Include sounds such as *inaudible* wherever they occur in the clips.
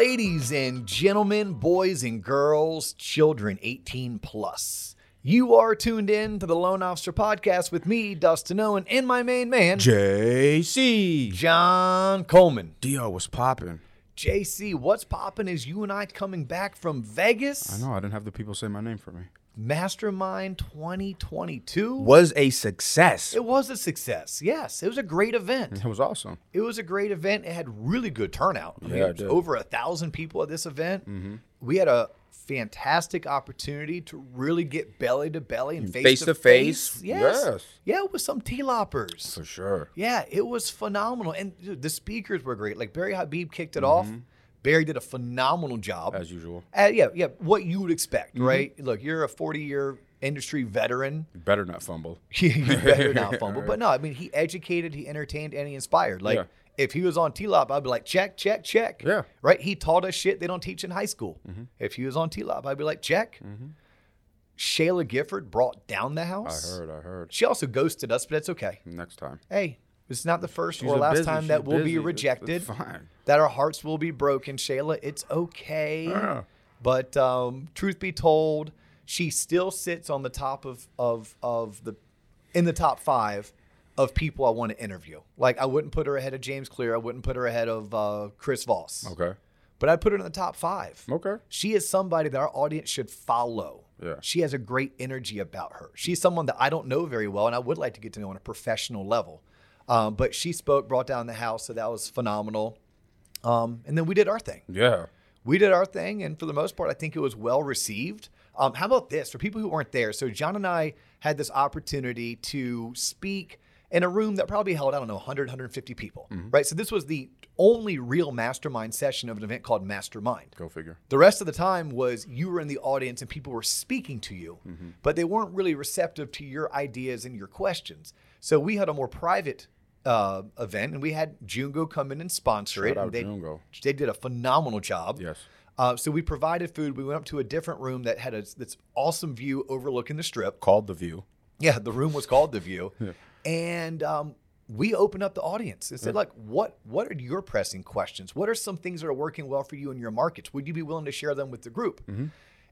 Ladies and gentlemen, boys and girls, children 18 plus. You are tuned in to the Loan Officer Podcast with me, Dustin Owen, and my main man, JC. John Coleman. Dio was popping. JC, what's popping is you and I coming back from Vegas. I know. I didn't have the people say my name for me. Mastermind 2022. Was a success. It was a success. Yes, it was a great event. It was awesome. It was a great event. It had really good turnout. I Yeah, was over a thousand people at this event. We had a fantastic opportunity to really get belly to belly and face, Face to face. face? Yes. Yes. Yeah, with some T loppers. For sure. Yeah, it was phenomenal. And the speakers were great. Like Barry Habib kicked it Mm-hmm. off. Barry did a phenomenal job. As usual. Uh, yeah, yeah, what you would expect, Mm-hmm. right? Look, you're a 40 year industry veteran. You better not fumble. *laughs* you better not *laughs* fumble. But no, I mean, he educated, he entertained, and he inspired. Like, Yeah. if he was on T Lop, I'd be like, check, check, check. Yeah. Right? He taught us shit they don't teach in high school. If he was on T Lop, I'd be like, check. Shayla Gifford brought down the house. I heard. I heard. She also ghosted us, but that's okay. Next time. Hey, it's not the first She's or last busy- time she's that we'll busy. be rejected. That our hearts will be broken, Shayla. It's okay. Yeah. But um, truth be told, she still sits on the top of of of the in the top five of people I want to interview. Like I wouldn't put her ahead of James Clear. I wouldn't put her ahead of uh, Chris Voss. Okay. But I'd put her in the top five. Okay. She is somebody that our audience should follow. Yeah. She has a great energy about her. She's someone that I don't know very well, and I would like to get to know on a professional level. Um, but she spoke, brought down the house, so that was phenomenal. Um, and then we did our thing Yeah. we did our thing, and for the most part, I think it was well received. Um, how about this for people who weren't there? So John and I had this opportunity to speak in a room that probably held I don't know 100, 150 people, right? So this was the only real mastermind session of an event called Mastermind. Go figure. The rest of the time was you were in the audience and people were speaking to you, but they weren't really receptive to your ideas and your questions. So we had a more private uh, event, and we had Jungo come in and sponsor Shout it. and they, Jungo. they did a phenomenal job. Yes. Uh, so we provided food. We went up to a different room that had a, this awesome view overlooking the strip. Called the view. Yeah, the room was called the View, *laughs* and um, we opened up the audience and said, "Like, what what are your pressing questions? What are some things that are working well for you in your markets? Would you be willing to share them with the group?"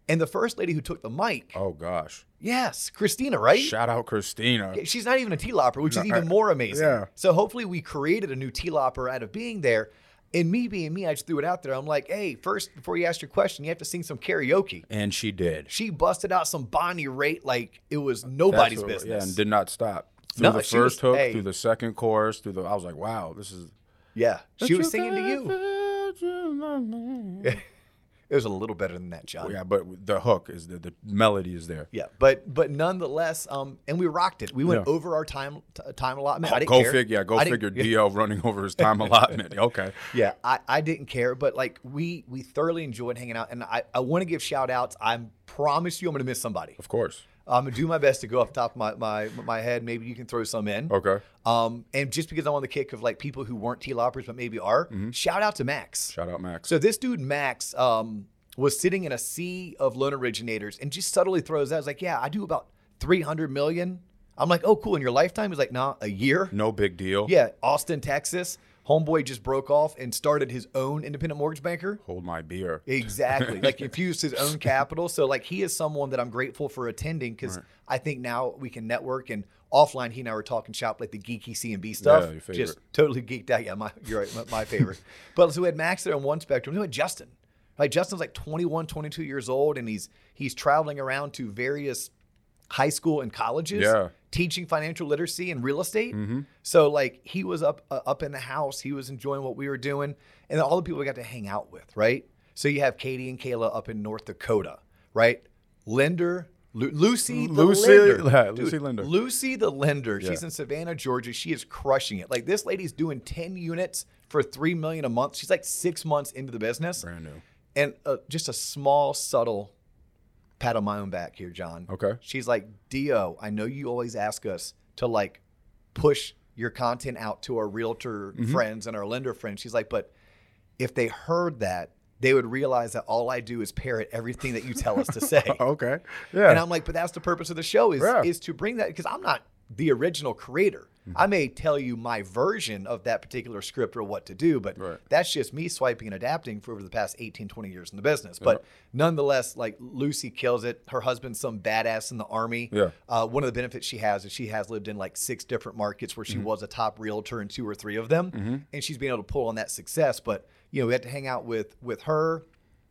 And the first lady who took the mic, Oh gosh. yes, Christina, right? Shout out Christina. She's not even a T lopper, which is even I- more amazing. yeah. So hopefully we created a new T lopper out of being there. And me being me, I just threw it out there. I'm like, hey, first, before you ask your question, you have to sing some karaoke. And she did. She busted out some Bonnie Raitt like it was nobody's what- business. Yeah, and did not stop. Through No, the she was- first hook, hey. through the second chorus, through the I was like, wow, this is Yeah, she was singing to you. *laughs* It was a little better than that, John. yeah, but the hook is the the melody is there. Yeah, but but nonetheless, um, and we rocked it. We went Yeah. over our time t- time allotment. I didn't go care. figure. Yeah, go I figure. *laughs* DL running over his time allotment. *laughs* Okay. Yeah, I, I didn't care, but like we we thoroughly enjoyed hanging out, and I, I want to give shout outs. I promise you, I'm gonna miss somebody. Of course. I'm gonna do my best to go off the top of my my my head. Maybe you can throw some in. Okay. Um, and just because I'm on the kick of like people who weren't T loppers but maybe are, shout out to Max. Shout out Max. So this dude Max um, was sitting in a sea of loan originators and just subtly throws out, I was like, yeah, I do about 300 million. I'm like, oh, cool. In your lifetime? He's like, nah, a year. no big deal. Yeah, Austin, Texas. Homeboy just broke off and started his own independent mortgage banker. Hold my beer. Exactly. *laughs* like infused his own capital. So like he is someone that I'm grateful for attending because I think now we can network and offline he and I were talking shop like the geeky C and B stuff. Yeah, your favorite. Just totally geeked out. Yeah, my you're right, my, my favorite. *laughs* but so we had Max there on one spectrum. We had Justin. Like Justin's like 21, 22 years old and he's he's traveling around to various high school and colleges Yeah. Teaching financial literacy and real estate. So like he was up uh, up in the house, he was enjoying what we were doing, and all the people we got to hang out with, right? So you have Katie and Kayla up in North Dakota, right? Linder, Lu- Lucy, Lucy- lender. yeah, Lucy Linder. Lucy the lender. She's in Savannah, Georgia. She is crushing it. Like this lady's doing ten units for three million a month. She's like six months into the business, Brand new. and uh, just a small, subtle pat on my own back here, John. Okay. She's like, Dio, I know you always ask us to like push your content out to our realtor Mm-hmm. friends and our lender friends. She's like, but if they heard that, they would realize that all I do is parrot everything that you tell us to say. *laughs* Okay. Yeah. And I'm like, but that's the purpose of the show is Yeah. is to bring that because I'm not the original creator. I may tell you my version of that particular script or what to do, but Right. that's just me swiping and adapting for over the past 18, 20 years in the business. But nonetheless, like Lucy kills it. Her husband's some badass in the army. Yeah. Uh, one of the benefits she has is she has lived in like six different markets where she Mm-hmm. was a top realtor in two or three of them, and she's been able to pull on that success. But you know, we had to hang out with with her.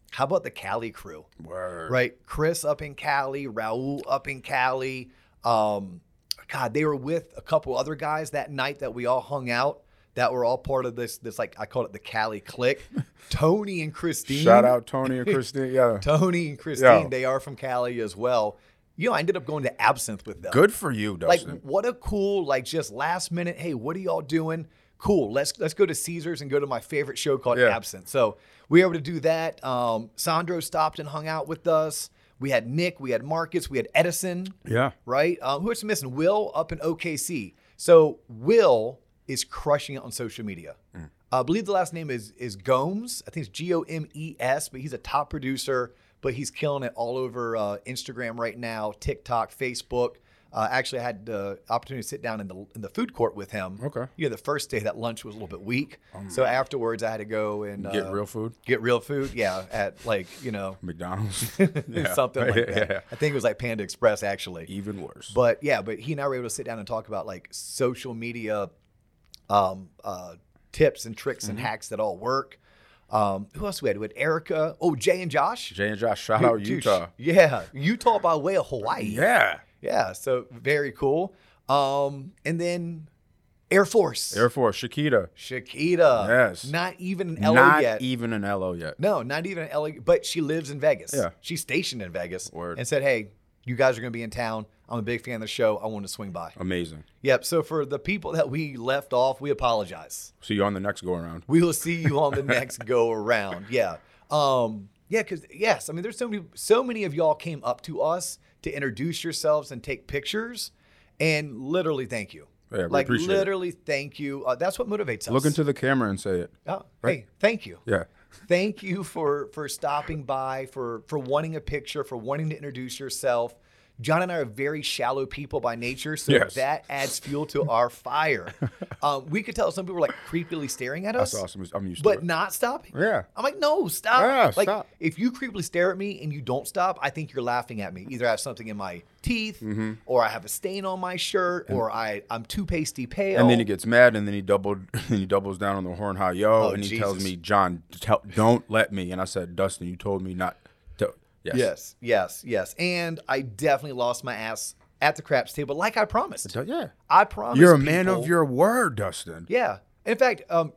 How about the Cali crew? Word. Right, Chris up in Cali, Raul up in Cali. Um, God, they were with a couple other guys that night that we all hung out. That were all part of this. This like I call it the Cali clique. *laughs* Tony and Christine. Shout out Tony and *laughs* Christine. Yeah. Tony and Christine. Yeah. They are from Cali as well. You know, I ended up going to Absinthe with them. Good for you, dude. Like, what a cool, like, just last minute. Hey, what are y'all doing? Cool. Let's let's go to Caesars and go to my favorite show called Yeah. Absinthe. So we were able to do that. Um, Sandro stopped and hung out with us. We had Nick. We had Marcus. We had Edison. yeah. Right. Um, who is missing? Will up in OKC. So Will is crushing it on social media. Mm. I believe the last name is is Gomes. I think it's G O M E S, but he's a top producer. But he's killing it all over uh, Instagram right now, TikTok, Facebook. Uh, actually, I had the opportunity to sit down in the in the food court with him. Okay. You know, the first day that lunch was a little bit weak, so afterwards I had to go and Get uh, real food. Get real food. Yeah, at like you know *laughs* McDonald's. *laughs* Yeah. something like that. Yeah. I think it was like Panda Express actually. Even worse. But yeah, but he and I were able to sit down and talk about like social media um, uh, tips and tricks Mm-hmm. and hacks that all work. Um, who else we had? We had Erica. Oh, Jay and Josh. Jay and Josh, shout out Dude, Utah. Yeah, Utah by way of Hawaii. Yeah. Yeah, so very cool. Um, and then Air Force. Air Force, Shakita. Shakita. Yes. Not even an LO Not yet. Not even an LO yet. No, not even an LA, but she lives in Vegas. Yeah. She's stationed in Vegas. Word. And said, hey, you guys are going to be in town. I'm a big fan of the show. I want to swing by. Amazing. Yep. So for the people that we left off, we apologize. See you on the next go around. We will see you on the *laughs* next go around. Yeah. Um, yeah, because yes, I mean there's so many so many of y'all came up to us to introduce yourselves and take pictures. And literally thank you. Yeah, like appreciate it. literally thank you. Uh, that's what motivates us. Look into the camera and say it. Oh, hey, thank you. Yeah. Thank you for for stopping by, for for wanting a picture, for wanting to introduce yourself. John and I are very shallow people by nature, so Yes. that adds fuel to our fire. *laughs* um, we could tell some people were like creepily staring at us, That's awesome. I'm used to but not stopping. Yeah. I'm like, no, stop. Yeah, like, stop. if you creepily stare at me and you don't stop, I think you're laughing at me. Either I have something in my teeth, Mm-hmm. or I have a stain on my shirt, or I I'm too pasty pale. And then he gets mad, and then he doubled, *laughs* and he doubles down on the horn. How yo? Oh, and he tells me, John, tell, don't let me. And I said, Dustin, you told me not to. Yes. Yes, yes, yes. And I definitely lost my ass at the craps table, like I promised. Yeah. I promised. You're a man people- of your word, Dustin. Yeah. In fact, um,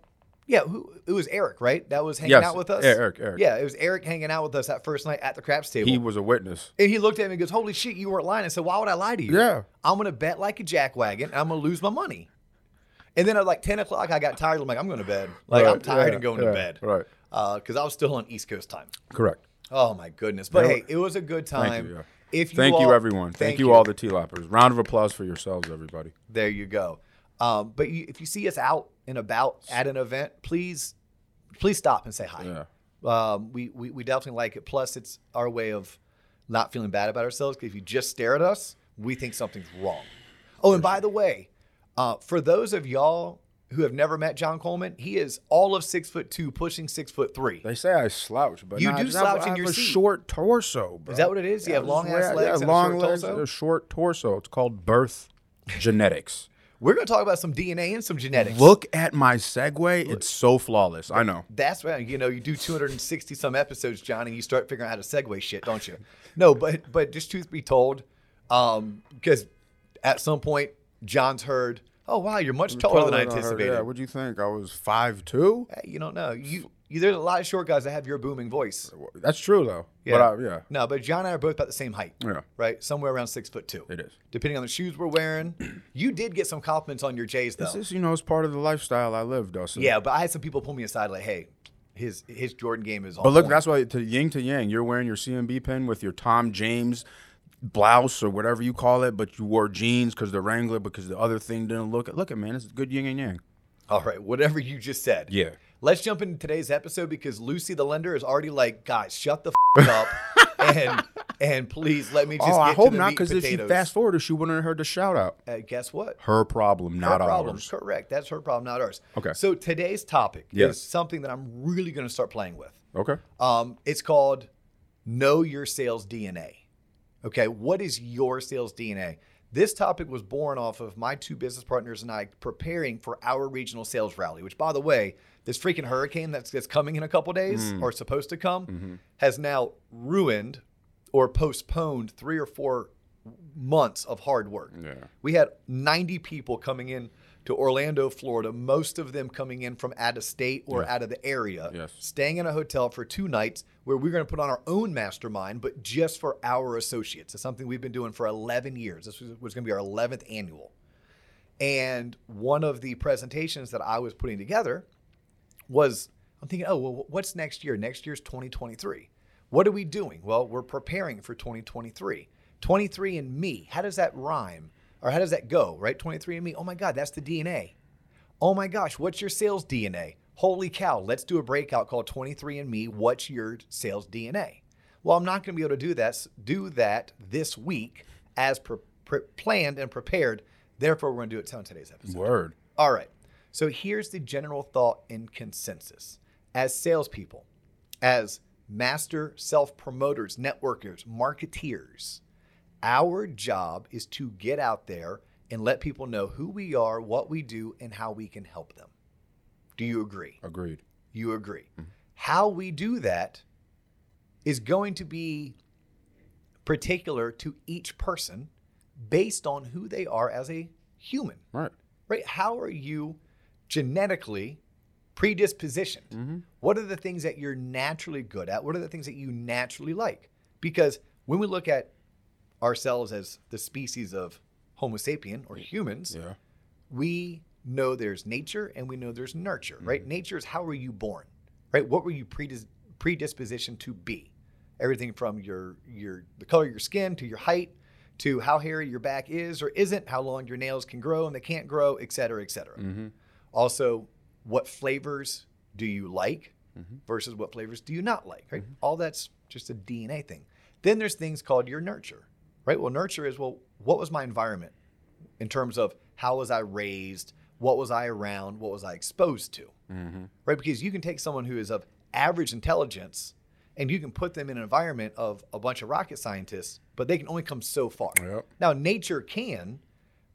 yeah, who, it was Eric, right? That was hanging Yes. out with us. Yeah, Eric, Eric. Yeah, it was Eric hanging out with us that first night at the craps table. He was a witness. and he looked at me and goes, "Holy shit, you weren't lying." I said, "Why would I lie to you? Yeah. I'm gonna bet like a jackwagon, and I'm gonna lose my money." And then at like 10 o'clock, I got tired. I'm like, I'm going to bed. Like, I'm tired yeah, of going yeah, to bed. right. Because I was still on East Coast time. Correct. Oh, my goodness. But hey, it was a good time. Thank you. Yeah. If you Thank you, everyone. Thank, you, all the T loppers. Round of applause for yourselves, everybody. There you go. Um, but you, if you see us out and about at an event, please, please stop and say hi. Yeah. Um, we, we we definitely like it. Plus, it's our way of not feeling bad about ourselves. if you just stare at us, we think something's wrong. Oh, and by the way, uh, for those of y'all who have never met John Coleman, he is all of six foot two, pushing six foot three. They say I slouch, but You nah, do I have- slouch I in have your a seat. short torso, bro. Is that what it is? You have long ass legs yeah, and a long short legs, torso? a short torso. It's called birth *laughs* genetics. We're going to talk about some DNA and some genetics. Look at my segue. It's so flawless. I know. That's right. You know, you do 260 some episodes, John, and you start figuring out how to segue shit, don't you? No, but but just truth be told, um, because at some point John's heard, oh wow, you're much taller than I Probably not heard- anticipated. Yeah, what'd you think? I was five two. Hey, you don't know. You, you there's a lot of short guys that have your booming voice. That's true though. Yeah. But I, yeah, No, but John and I are both about the same height. Yeah. Right, somewhere around six foot two. it is. Depending on the shoes we're wearing. *clears throat* you did get some compliments on your J's though. This is you know it's part of the lifestyle I live, Dustin. yeah, but I had some people pull me aside like, hey, his his Jordan game is on. But look, point. that's why to yin to yang, you're wearing your CMB pin with your Tom James blouse or whatever you call it, but you wore jeans because the Wrangler because the other thing didn't look. Look at man, it's good yin and yang. All right, whatever you just said. Yeah. Let's jump into today's episode because Lucy the lender is already like, guys, shut the f- up *laughs* and And please let me just. oh, I hope not, because if she fast forwarded, she wouldn't have heard the shout out. uh, guess what? Her problem, Her not problem. ours. Correct. That's her problem, not ours. Okay. So today's topic Yes. is something that I'm really going to start playing with. Okay. Um, it's called Know Your Sales DNA. Okay, what is your sales DNA? This topic was born off of my two business partners and I preparing for our regional sales rally, which, by the way, this freaking hurricane that's, that's coming in a couple days mm. or supposed to come mm-hmm. has now ruined or postponed three or four months of hard work. Yeah. We had 90 people coming in to Orlando, Florida, most of them coming in from out of state or out of the area, Yes. staying in a hotel for two nights where we're going to put on our own mastermind, but just for our associates. It's something we've been doing for 11 years. This was, was going to be our 11th annual. And one of the presentations that I was putting together was I'm thinking, oh, well, what's next year? Next year's 2023. What are we doing? Well, we're preparing for 2023. 23 and me, how does that rhyme? Or how does that go, right? 23 and me, oh my God, that's the DNA. Oh my gosh, what's your sales DNA? Holy cow, let's do a breakout called 23 and me. What's your sales DNA? Well, I'm not going to be able to do that do that this week as pre- pre- planned and prepared. Therefore, we're going to do it on today's episode. Word. All right. So here's the general thought and consensus. As salespeople, as master self promoters, networkers, marketeers, our job is to get out there and let people know who we are, what we do, and how we can help them. Do you agree? Agreed. You agree. Mm-hmm. How we do that is going to be particular to each person based on who they are as a human Right. right? How are you genetically predispositioned? Mm-hmm. What are the things that you're naturally good at? What are the things that you naturally like? Because when we look at ourselves as the species of Homo sapien or humans, Yeah. we know there's nature and we know there's nurture, mm-hmm. right? Nature is how were you born, right? What were you predis- predispositioned to be? Everything from your your the color of your skin to your height to how hairy your back is or isn't, how long your nails can grow and they can't grow, et cetera, et cetera. Mm-hmm. Also, what flavors do you like mm-hmm. versus what flavors do you not like, right? All that's just a DNA thing. Then there's things called your nurture, right? Well, nurture is, well, what was my environment in terms of how was I raised? What was I around? What was I exposed to? Mm-hmm. Right? Because you can take someone who is of average intelligence and you can put them in an environment of a bunch of rocket scientists, but they can only come so far. Yep. Now, nature can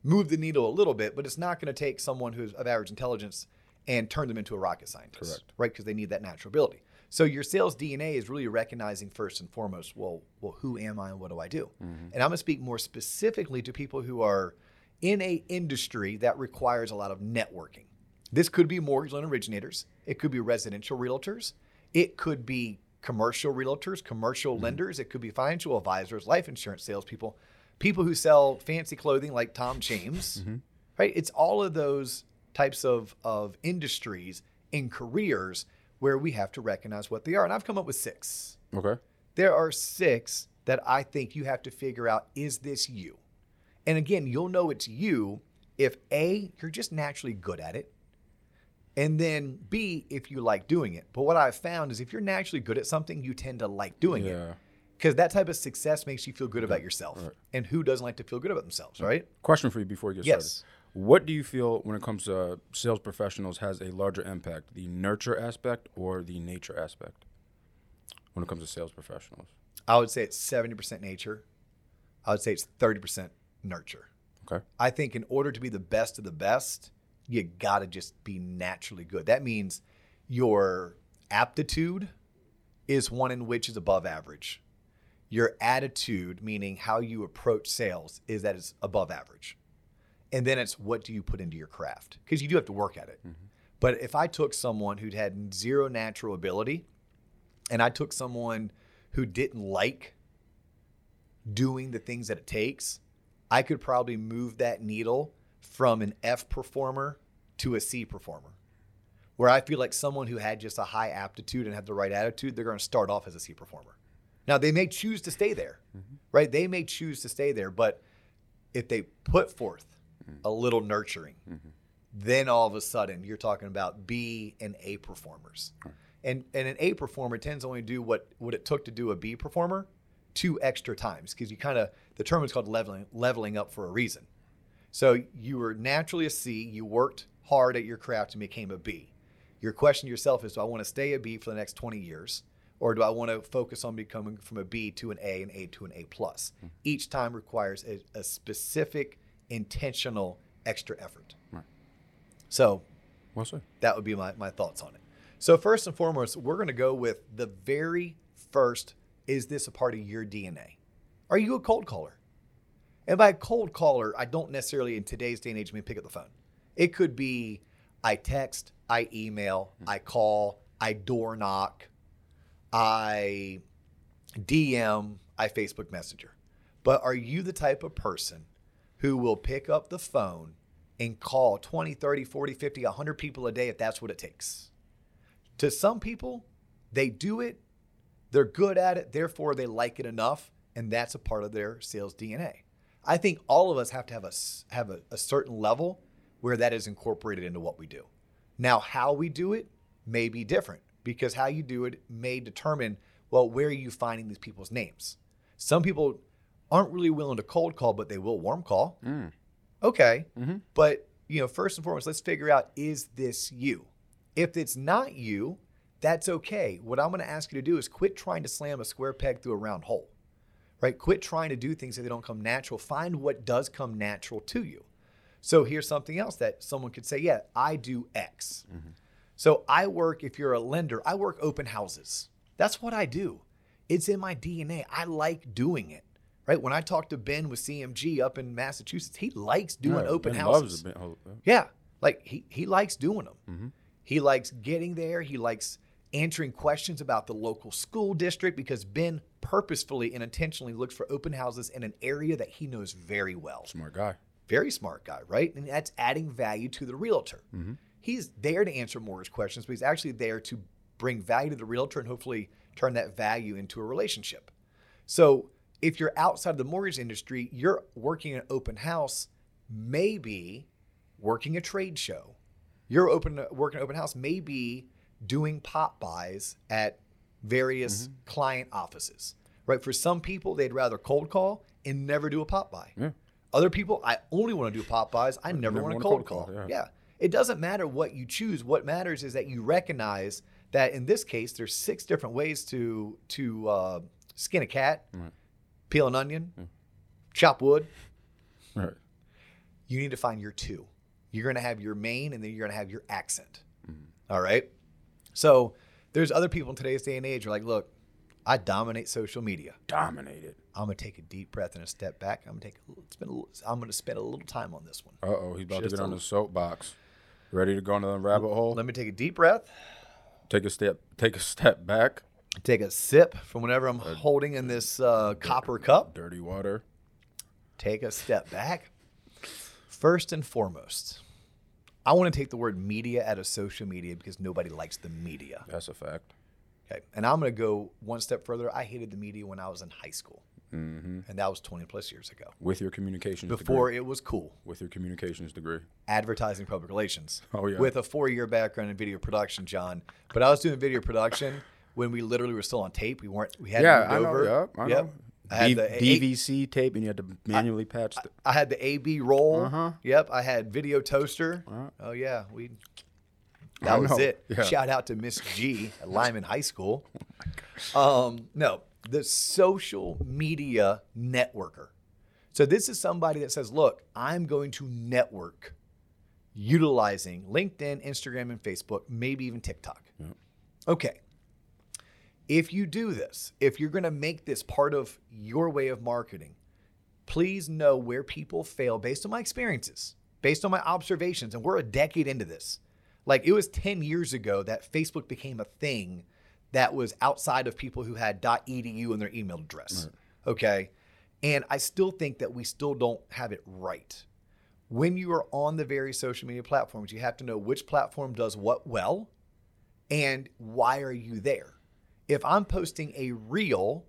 move the needle a little bit, but it's not going to take someone who's of average intelligence and turn them into a rocket scientist, Correct. right? Because they need that natural ability. So your sales DNA is really recognizing first and foremost, well, well, who am I and what do I do? Mm-hmm. And I'm going to speak more specifically to people who are in a industry that requires a lot of networking. This could be mortgage loan originators, it could be residential realtors, it could be commercial realtors, commercial mm-hmm. lenders, it could be financial advisors, life insurance salespeople, people who sell fancy clothing like Tom James, mm-hmm. right? It's all of those types of, of industries and careers where we have to recognize what they are. And I've come up with six. Okay. There are six that I think you have to figure out is this you? And again, you'll know it's you if A, you're just naturally good at it. And then B, if you like doing it. But what I've found is if you're naturally good at something, you tend to like doing it. Because that type of success makes you feel good about yourself. right. And who doesn't like to feel good about themselves, right? Question for you before you get Yes. started. What do you feel when it comes to uh, sales professionals has a larger impact, the nurture aspect or the nature aspect? When it comes to sales professionals. I would say it's 70% nature. I would say it's 30% nurture. Okay. I think in order to be the best of the best, you got to just be naturally good. That means your aptitude is one in which is above average. Your attitude, meaning how you approach sales, is that it's above average. And then it's what do you put into your craft? Because you do have to work at it. Mm-hmm. But if I took someone who'd had zero natural ability and I took someone who didn't like doing the things that it takes, I could probably move that needle from an F performer to a C performer. Where I feel like someone who had just a high aptitude and had the right attitude, they're going to start off as a C performer. Now, they may choose to stay there, mm-hmm. right? They may choose to stay there, but if they put forth a little nurturing, then all of a sudden you're talking about B and A performers. And and an A performer tends to only do what what it took to do a B performer two extra times because you kind of the term is called leveling leveling up for a reason. So you were naturally a C, you worked hard at your craft and became a B. Your question to yourself is do I want to stay a B for the next 20 years? Or do I want to focus on becoming from a B to an A and A to an A plus? Hmm. Each time requires a, a specific, intentional extra effort. Right. So Well said. that would be my, my thoughts on it. So first and foremost, we're going to go with the very first. Is this a part of your DNA? Are you a cold caller? And by a cold caller, I don't necessarily in today's day and age mean pick up the phone. It could be I text, I email, hmm. I call, I door knock, I DM, I Facebook Messenger. But are you the type of person who will pick up the phone and call 20, 30, 40, 50, 100 people a day if that's what it takes? To some people, they do it, they're good at it, therefore they like it enough, and that's a part of their sales DNA. I think all of us have to have a have a, a certain level where that is incorporated into what we do. Now, how we do it may be different because how you do it may determine well where are you finding these people's names. Some people aren't really willing to cold call, but they will warm call. Mm. Okay, Mhm. but you know, first and foremost, let's figure out is this you? If it's not you, that's okay. What I'm going to ask you to do is quit trying to slam a square peg through a round hole. Right? Quit trying to do things that they don't come natural. Find what does come natural to you. So here's something else that someone could say, yeah, I do X. So I work, if you're a lender, I work open houses. That's what I do. It's in my DNA. I like doing it. Right? When I talk to Ben with CMG up in Massachusetts, he likes doing Yeah, open Ben houses. loves oh, yeah. Yeah, like he he likes doing them. Mm-hmm. He likes getting there. He likes answering questions about the local school district because Ben purposefully and intentionally looks for open houses in an area that he knows very well. Smart guy. Very smart guy, right? And that's adding value to the realtor. He's there to answer mortgage questions, but he's actually there to bring value to the realtor and hopefully turn that value into a relationship. So if you're outside of the mortgage industry, you're working an open house, maybe working a trade show. You're open working an open house, maybe doing pop bys at various client offices. Right? For some people, they'd rather cold call and never do a pop by. Yeah. Other people, I only want to do pop bys. I never, never want to wanna cold, cold call. call, Yeah. yeah. It doesn't matter what you choose. What matters is that you recognize that in this case, there's six different ways to to uh, skin a cat, Right. Peel an onion, chop wood. Right. You need to find your two. You're going to have your main, and then you're going to have your accent. Mm-hmm. All right. So there's other people in today's day and age who are like, look, I dominate social media. Dominate it. I'm gonna take a deep breath and a step back. I'm gonna take. A, little- spend a little, I'm gonna spend a little time on this one. Uh oh, he's about Just to get on the soapbox. Ready to go into the rabbit hole? Let me take a deep breath. Take a step. Take a step back. Take a sip from whatever I'm holding in this uh, copper cup. Dirty water. Take a step back. First and foremost, I want to take the word media out of social media because nobody likes the media. That's a fact. Okay. And I'm going to go one step further. I hated the media when I was in high school, hmm and that was 20 plus years ago. With your communications degree. Before degree. it was cool. With your communications degree. advertising public relations. Oh, yeah. With a four year background in video production, John. But I was doing video production when we literally were still on tape. We weren't. We had yeah, I know. over. Yep, I Yep. know. I had D- the A- DVC tape, and you had to manually patch. The, I had the AB roll. Uh-huh. Yep. I had video toaster. Uh-huh. Oh yeah, we. I That was it. Yeah. Shout out to Miss G at Lyman High School. Um, no, the social media networker. So this is somebody that says, "Look, I'm going to network utilizing LinkedIn, Instagram, and Facebook, maybe even TikTok." Yep. Okay. If you do this, if you're going to make this part of your way of marketing, please know where people fail based on my experiences, based on my observations, and we're a decade into this. Like it was 10 years ago that Facebook became a thing that was outside of people who had .edu in their email address. Okay? And I still think that we still don't have it right. When you are on the various social media platforms, you have to know which platform does what well and why are you there? If I'm posting a reel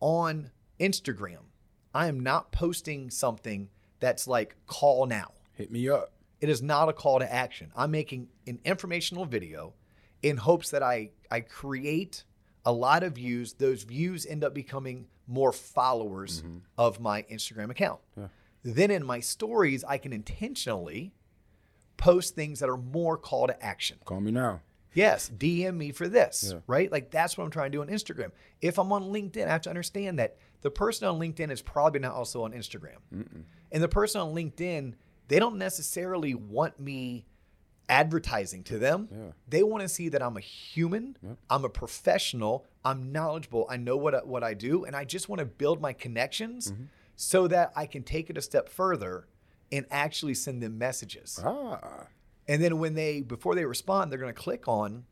on Instagram, I am not posting something that's like call now. hit me up. It is not a call to action. I'm making an informational video in hopes that I I create a lot of views. Those views end up becoming more followers mm-hmm. of my Instagram account. Then in my stories, I can intentionally post things that are more call to action. Call me now. Yes, DM me for this, Yeah. right? Like that's what I'm trying to do on Instagram. If I'm on LinkedIn, I have to understand that the person on LinkedIn is probably not also on Instagram. And the person on LinkedIn, they don't necessarily want me advertising to them. Yeah. They want to see that I'm a human, I'm a professional, I'm knowledgeable, I know what I, what I do, and I just want to build my connections so that I can take it a step further and actually send them messages. Ah. And then when they before they respond, they're going to click on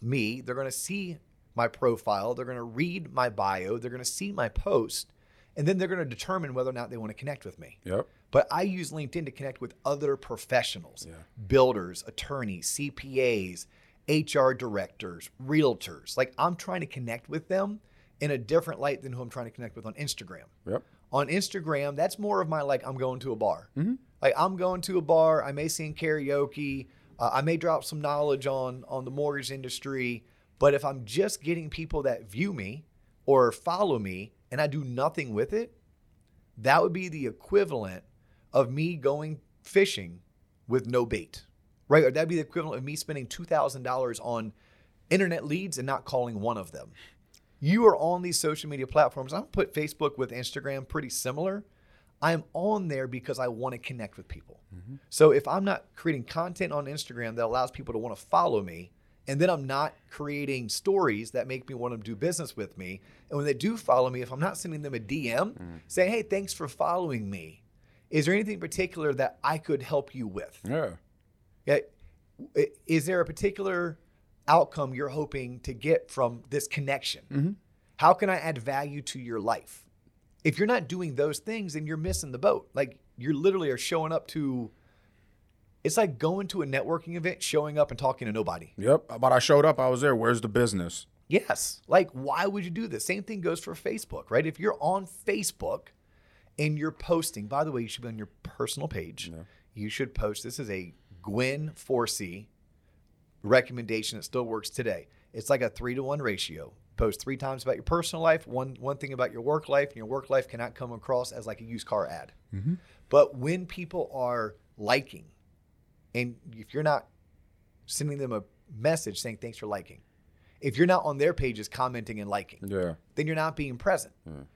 me. They're going to see my profile. They're going to read my bio. They're going to see my post, and then they're going to determine whether or not they want to connect with me. Yep. But I use LinkedIn to connect with other professionals, Yeah. builders, attorneys, CPAs, HR directors, realtors. Like I'm trying to connect with them in a different light than who I'm trying to connect with on Instagram Yep. on Instagram, that's more of my like I'm going to a bar. Mm-hmm. Like I'm going to a bar. I may sing karaoke. Uh, I may drop some knowledge on on the mortgage industry. But if I'm just getting people that view me or follow me and I do nothing with it, that would be the equivalent of me going fishing with no bait, right? Or that'd be the equivalent of me spending two thousand dollars on internet leads and not calling one of them you are on these social media platforms. I'll put Facebook with Instagram pretty similar. I'm on there because I want to connect with people. Mm-hmm. So if I'm not creating content on Instagram that allows people to want to follow me, and then I'm not creating stories that make me want to do business with me, and when they do follow me, if I'm not sending them a DM mm. saying, "Hey, thanks for following me," is there anything in particular that I could help you with? Yeah. Yeah. Is there a particular outcome you're hoping to get from this connection? Mm-hmm. How can I add value to your life? If you're not doing those things, then you're missing the boat. Like you're literally are showing up to, it's like going to a networking event, showing up and talking to nobody. Yep. But I showed up. I was there. Where's the business? Yes. Like, why would you do this? Same thing goes for Facebook, right? If you're on Facebook and you're posting, by the way, you should be on your personal page. You should post. This is a Gwen Forsey recommendation that still works today. It's like a three to one ratio. Post three times about your personal life, one one thing about your work life, and your work life cannot come across as like a used car ad. Mm-hmm. But when people are liking, and if you're not sending them a message saying thanks for liking, if you're not on their pages commenting and liking, Yeah. then you're not being present.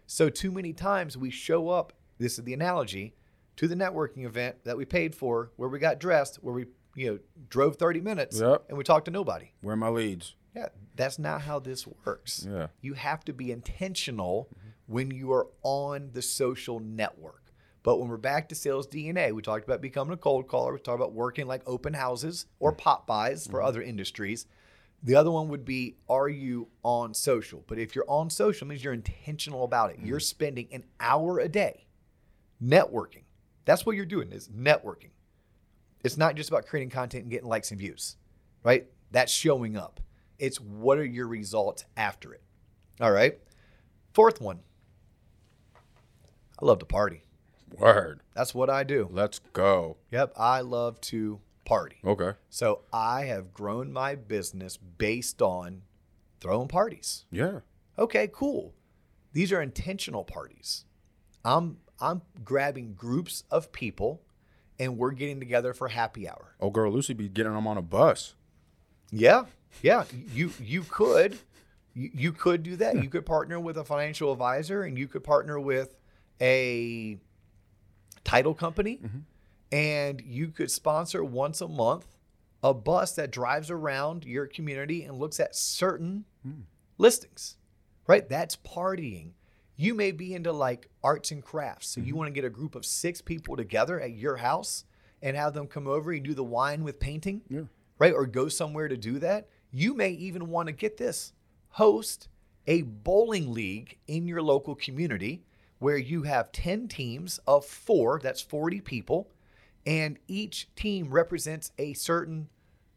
So too many times we show up, this is the analogy, to the networking event that we paid for, where we got dressed, where we, you know, drove 30 minutes Yep. and we talked to nobody. Where are my leads? Yeah, that's not how this works. Yeah. You have to be intentional when you are on the social network. But when we're back to sales DNA, we talked about becoming a cold caller. We talked about working like open houses or mm-hmm. pop bys for mm-hmm. other industries. The other one would be are you on social? But if you're on social, it means you're intentional about it. You're mm-hmm. spending an hour a day networking. That's what you're doing is networking. It's not just about creating content and getting likes and views, right? That's showing up. It's what are your results after it. All right. Fourth one. I love to party. Word. That's what I do. Let's go. Yep. I love to party. Okay. So I have grown my business based on throwing parties. Yeah. Okay, cool. These are intentional parties. I'm I'm grabbing groups of people and we're getting together for happy hour. Oh, girl, Lucy be getting them on a bus. Yeah, yeah. You you could you, you could do that. You could partner with a financial advisor, and you could partner with a title company, mm-hmm. and you could sponsor once a month a bus that drives around your community and looks at certain hmm. listings. Right, that's partying. You may be into like arts and crafts, so you mm-hmm. want to get a group of six people together at your house and have them come over and do the wine with painting Yeah. right? Or go somewhere to do that. You may even want to get this host a bowling league in your local community where you have 10 teams of four, that's 40 people, and each team represents a certain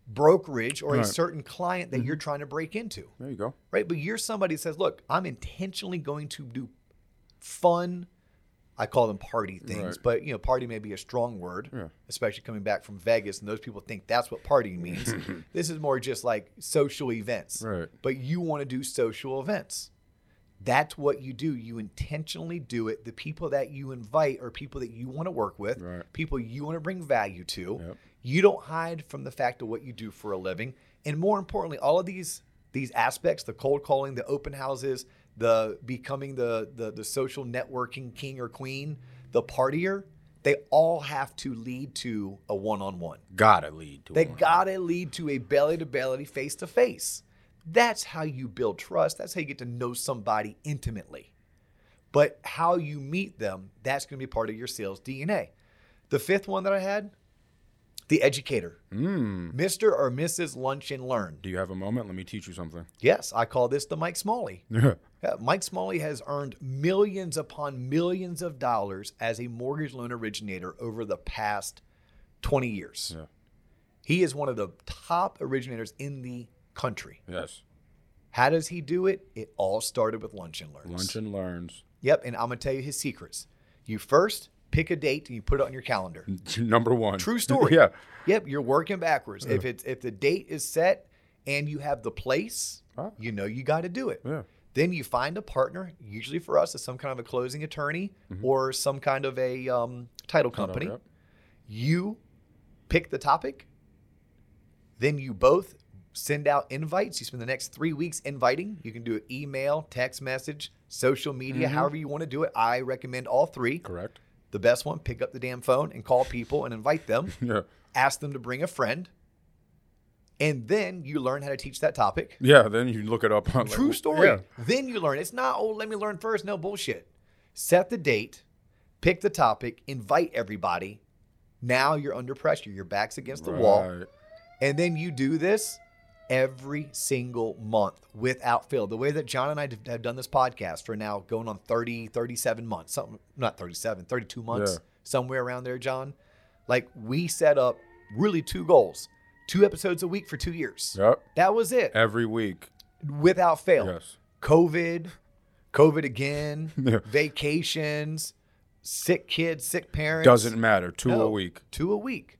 brokerage or a certain client that mm-hmm. you're trying to break into, There you go. right? But you're somebody that says, look, I'm intentionally going to do fun. I call them party things, Right. but you know, party may be a strong word, Yeah. especially coming back from Vegas, and those people think that's what partying means. *laughs* this is more just like social events, Right. but you want to do social events. That's what you do. You intentionally do it. The people that you invite are people that you want to work with, Right. people you want to bring value to. Yep. You don't hide from the fact of what you do for a living. And more importantly, all of these these aspects, the cold calling, the open houses, the becoming the the, the social networking king or queen, the partier, they all have to lead to a one-on-one. Gotta lead to They gotta lead to a belly to belly, face to face. That's how you build trust. That's how you get to know somebody intimately. But how you meet them, that's gonna be part of your sales DNA. The fifth one that I had, the educator, Mm. Mr. or Mrs. Lunch and Learn. Do you have a moment? Let me teach you something. Yes, I call this the Mike Smalley. *laughs* Yeah. Yeah, Mike Smalley has earned millions upon millions of dollars as a mortgage loan originator over the past 20 years. Yeah. He is one of the top originators in the country. Yes. How does he do it? It all started with Lunch and Learns. Lunch and learns. Yep, and I'm going to tell you his secrets. You first pick a date and you put it on your calendar. *laughs* Number one. True story. *laughs* yeah. Yep, you're working backwards. If it's if the date is set and you have the place, Ah. you know you got to do it. Yeah. Then you find a partner. Usually for us, it's some kind of a closing attorney or some kind of a um, title company. You pick the topic. Then you both send out invites. You spend the next three weeks inviting. You can do it email, text message, social media, however you want to do it. I recommend all three. Correct. The best one, pick up the damn phone and call people and invite them. *laughs* Yeah. Ask them to bring a friend. And then you learn how to teach that topic. Yeah. Then you look it up on True like, story. Yeah. Then you learn. It's not, oh, let me learn first. No bullshit. Set the date, pick the topic, invite everybody. Now you're under pressure. Your back's against the wall. And then you do this every single month without fail. The way that John and I have done this podcast for now going on 30, 37 months, something, not 37, 32 months, Yeah. somewhere around there, John. Like we set up really two goals two episodes a week for two years. Yep. That was it Every week. without fail. Yes. COVID, COVID again, *laughs* Yeah. vacations, sick kids, sick parents. Doesn't matter. Two No, a week. Two a week.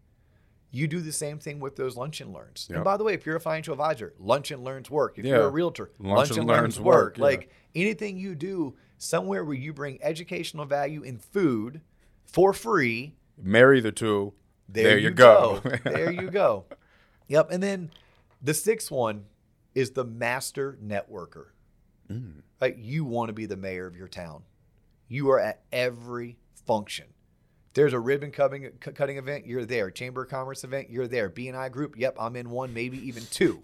You do the same thing with those lunch and learns. And by the way, if you're a financial advisor, lunch and learns work. If Yeah. you're a realtor, lunch, and, learns, work. yeah. Like anything you do somewhere where you bring educational value in food for free, Marry the two. there, you, go. there you go. *laughs* Yep. And then the sixth one is the master networker. Mm. Like you want to be the mayor of your town. You are at every function. There's a ribbon cutting, cutting event, you're there. Chamber of Commerce event, you're there. BNI group, yep, I'm in one, maybe even two.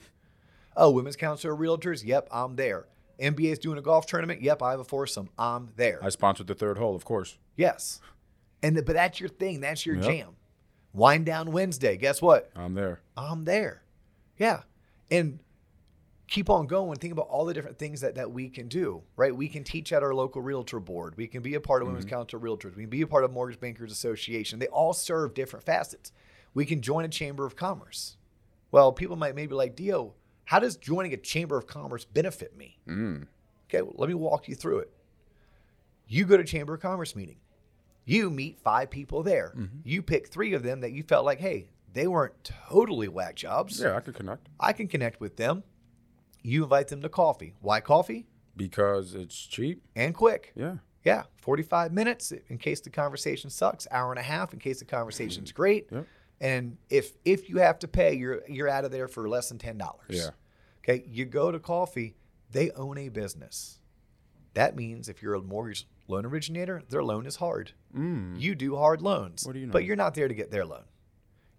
Oh, Women's Council of Realtors, yep, I'm there. MBA is doing a golf tournament, yep, I have a foursome, I'm there. I sponsored the third hole, of course. yes. And the, but that's your thing, that's your Yep. jam. Wind down Wednesday, guess what? I'm there. I'm there. Yeah. And keep on going. Think about all the different things that, that we can do, right? We can teach at our local realtor board. We can be a part of Women's Council of Realtors. We can be a part of Mortgage Bankers Association. They all serve different facets. We can join a Chamber of Commerce. Well, people might maybe like, Dio, how does joining a Chamber of Commerce benefit me? Mm. Okay, well, let me walk you through it. You go to Chamber of Commerce meeting. You meet five people there. Mm-hmm. You pick three of them that you felt like, hey, they weren't totally whack jobs. Yeah, I could connect I can connect with them. You invite them to coffee. Why coffee? because it's cheap. And quick. Yeah. Yeah, 45 minutes in case the conversation sucks, hour and a half in case the conversation's great. Yep. And if if you have to pay, you're you're out of there for less than $10. Yeah. Okay, you go to coffee, they own a business. That means if you're a mortgage loan originator, their loan is hard. Mm. You do hard loans. What do you know? But you're not there to get their loan.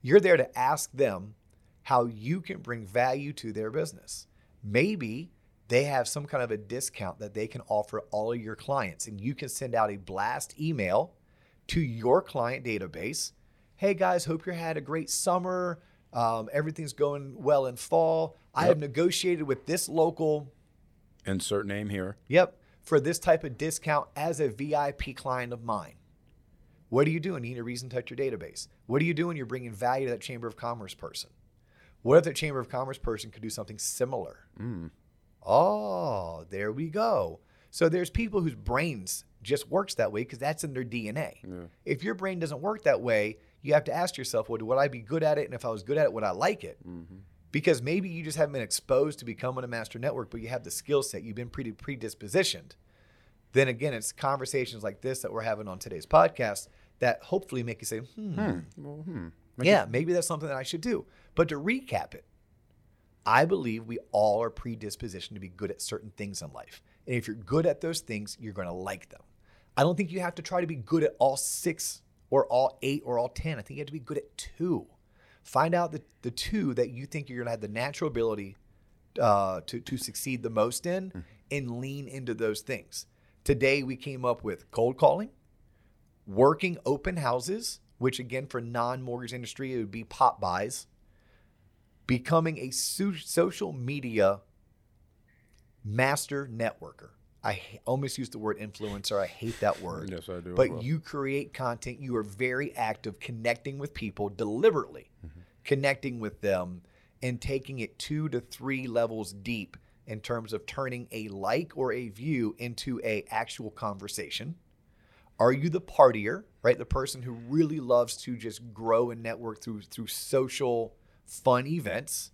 You're there to ask them how you can bring value to their business. Maybe they have some kind of a discount that they can offer all of your clients, and you can send out a blast email to your client database. Hey guys, hope you had a great summer. Um, everything's going well in fall. I have negotiated with this local Insert name here. Yep. For this type of discount as a VIP client of mine. What are you doing? You need a reason to touch your database. What are you doing? You're bringing value to that Chamber of Commerce person. What if that Chamber of Commerce person could do something similar? Mm. Oh, there we go. So there's people whose brains just works that way because that's in their DNA. Yeah. If your brain doesn't work that way, you have to ask yourself, well, would I be good at it? And if I was good at it, would I like it? hmm because maybe you just haven't been exposed to becoming a master network, but you have the skill set, you've been pretty predispositioned. Then again, it's conversations like this that we're having on today's podcast that hopefully make you say, hmm, Well, hmm. yeah, maybe that's something that I should do. But to recap it, I believe we all are predispositioned to be good at certain things in life. And if you're good at those things, you're going to like them. I don't think you have to try to be good at all six or all eight or all 10. I think you have to be good at two. Find out the, the two that you think you're going to have the natural ability uh, to, to succeed the most in and lean into those things. Today, we came up with cold calling, working open houses, which again, for non mortgage industry, it would be pop bys, becoming a so- social media master networker. I almost use the word influencer. I hate that word. Yes, I do But well. you create content. You are very active connecting with people deliberately, Mm-hmm. connecting with them and taking it two to three levels deep in terms of turning a like or a view into a actual conversation. Are you the partier, right? The person who really loves to just grow and network through through social fun events?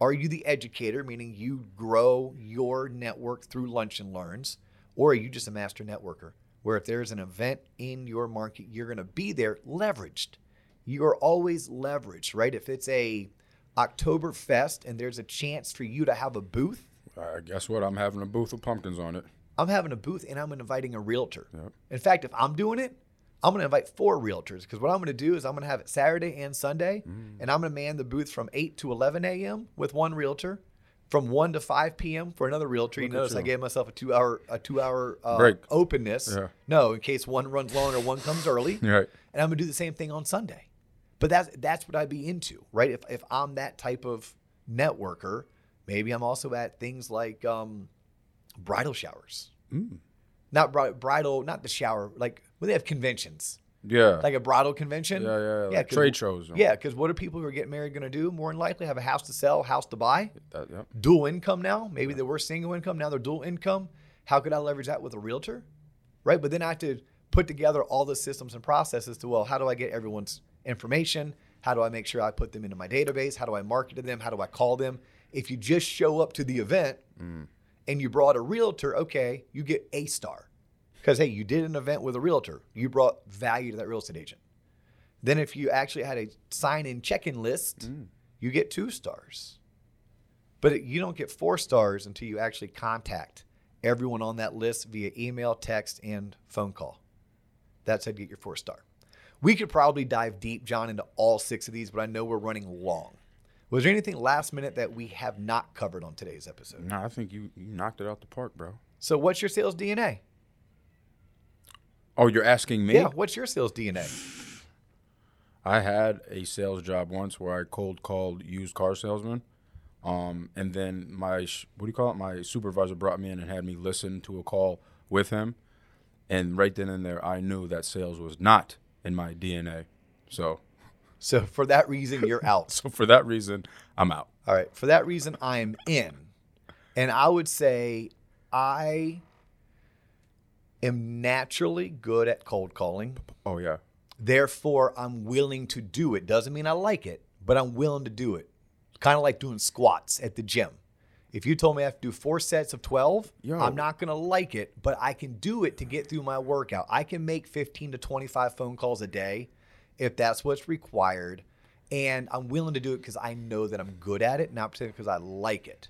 Are you the educator, meaning you grow your network through lunch and learns? Or are you just a master networker where if there's an event in your market, you're going to be there leveraged? You're always leveraged, right? If it's a Oktoberfest and there's a chance for you to have a booth, Uh, guess what? I'm having a booth with pumpkins on it. I'm having a booth and I'm inviting a realtor. Yep. In fact, if I'm doing it, I'm going to invite four realtors because what I'm going to do is I'm going to have it Saturday and Sunday, Mm. and I'm going to man the booth from 8 to 11 a.m. with one realtor, from 1 to 5 p.m. for another realtor. You Look notice I gave myself a two hour a two hour uh, Break. openness. Yeah. No, in case one runs long or one comes early. *laughs* Right. And I'm going to do the same thing on Sunday. But that's that's what I'd be into, right? If if I'm that type of networker, maybe I'm also at things like um, bridal showers Mm. Not bri- bridal, not the shower, like when they have conventions, Yeah. like a bridal convention. yeah, yeah, like 'cause- trade shows. Yeah, because what are people who are getting married going to do? More than likely, have a house to sell, house to buy, That, yep. dual income now. Maybe they were single income, now they're dual income. How could I leverage that with a realtor? Right, but then I have to put together all the systems and processes to well, how do I get everyone's information? How do I make sure I put them into my database? How do I market to them? How do I call them? If you just show up to the event mm. And you brought a realtor, okay, you get a star. Because hey, you did an event with a realtor. You brought value to that real estate agent. Then if you actually had a sign-in check-in list, mm. you get two stars. But it- you don't get four stars until you actually contact everyone on that list via email, text, and phone call. That's how you get your four star. We could probably dive deep, John, into all six of these, but I know we're running long. Was there anything last minute that we have not covered on today's episode? No, I think you, you knocked it out the park, bro. So, what's your sales DNA? Oh, you're asking me? Yeah, what's your sales DNA? I had a sales job once where I cold called used car salesmen. Um, and then my, what do you call it? My supervisor brought me in and had me listen to a call with him. And right then and there, I knew that sales was not in my DNA. So, So, for that reason, you're out. *laughs* so for that reason, I'm out. All right. For that reason, I'm in. And I would say I am naturally good at cold calling. Oh, yeah. Therefore, I'm willing to do it. Doesn't mean I like it, but I'm willing to do it. Kind of like doing squats at the gym. If you told me I have to do four sets of 12, Yo. I'm not going to like it, but I can do it to get through my workout. I can make 15 to 25 phone calls a day if that's what's required. And I'm willing to do it because I know that I'm good at it, not because I like it.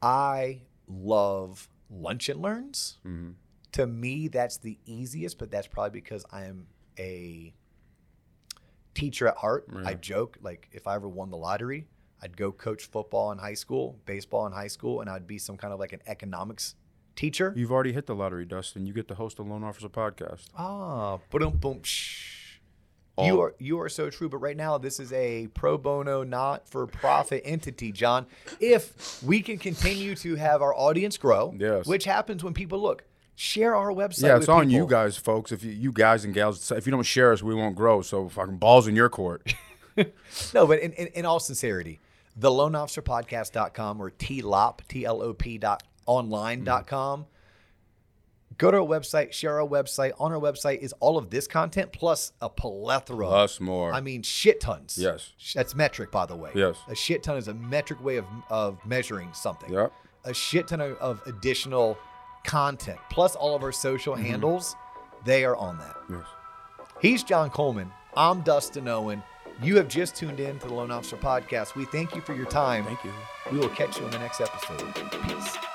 I love lunch and learns. Mhm. To me, that's the easiest, but that's probably because I am a teacher at heart. I joke like if I ever won the lottery, I'd go coach football in high school, baseball in high school, and I'd be some kind of like an economics teacher. You've already hit the lottery, Dustin. You get to host a loan officer podcast. Ah, boom, boom, shh. All- You are you are so true, but right now this is a pro bono, not for profit entity, John. If we can continue to have our audience grow, Yes. which happens when people look, share our website. Yeah, it's on you guys, folks. If you, you guys and gals, if you don't share us, we won't grow. So fucking balls in your court. *laughs* No, but in, in, in all sincerity, the loanofficerpodcast.com or TLOP, T-L-O-P dot online dot mm-hmm. com. Go to our website, share our website. On our website is all of this content plus a plethora. Plus more. I mean, shit tons. Yes. That's metric, by the way. Yes. A shit ton is a metric way of, of measuring something. Yep. A shit ton of, of additional content, plus all of our social mm-hmm. handles, they are on that. Yes. He's John Coleman. I'm Dustin Owen. You have just tuned in to the Loan Officer Podcast. We thank you for your time. Thank you. We will catch you in the next episode. Peace.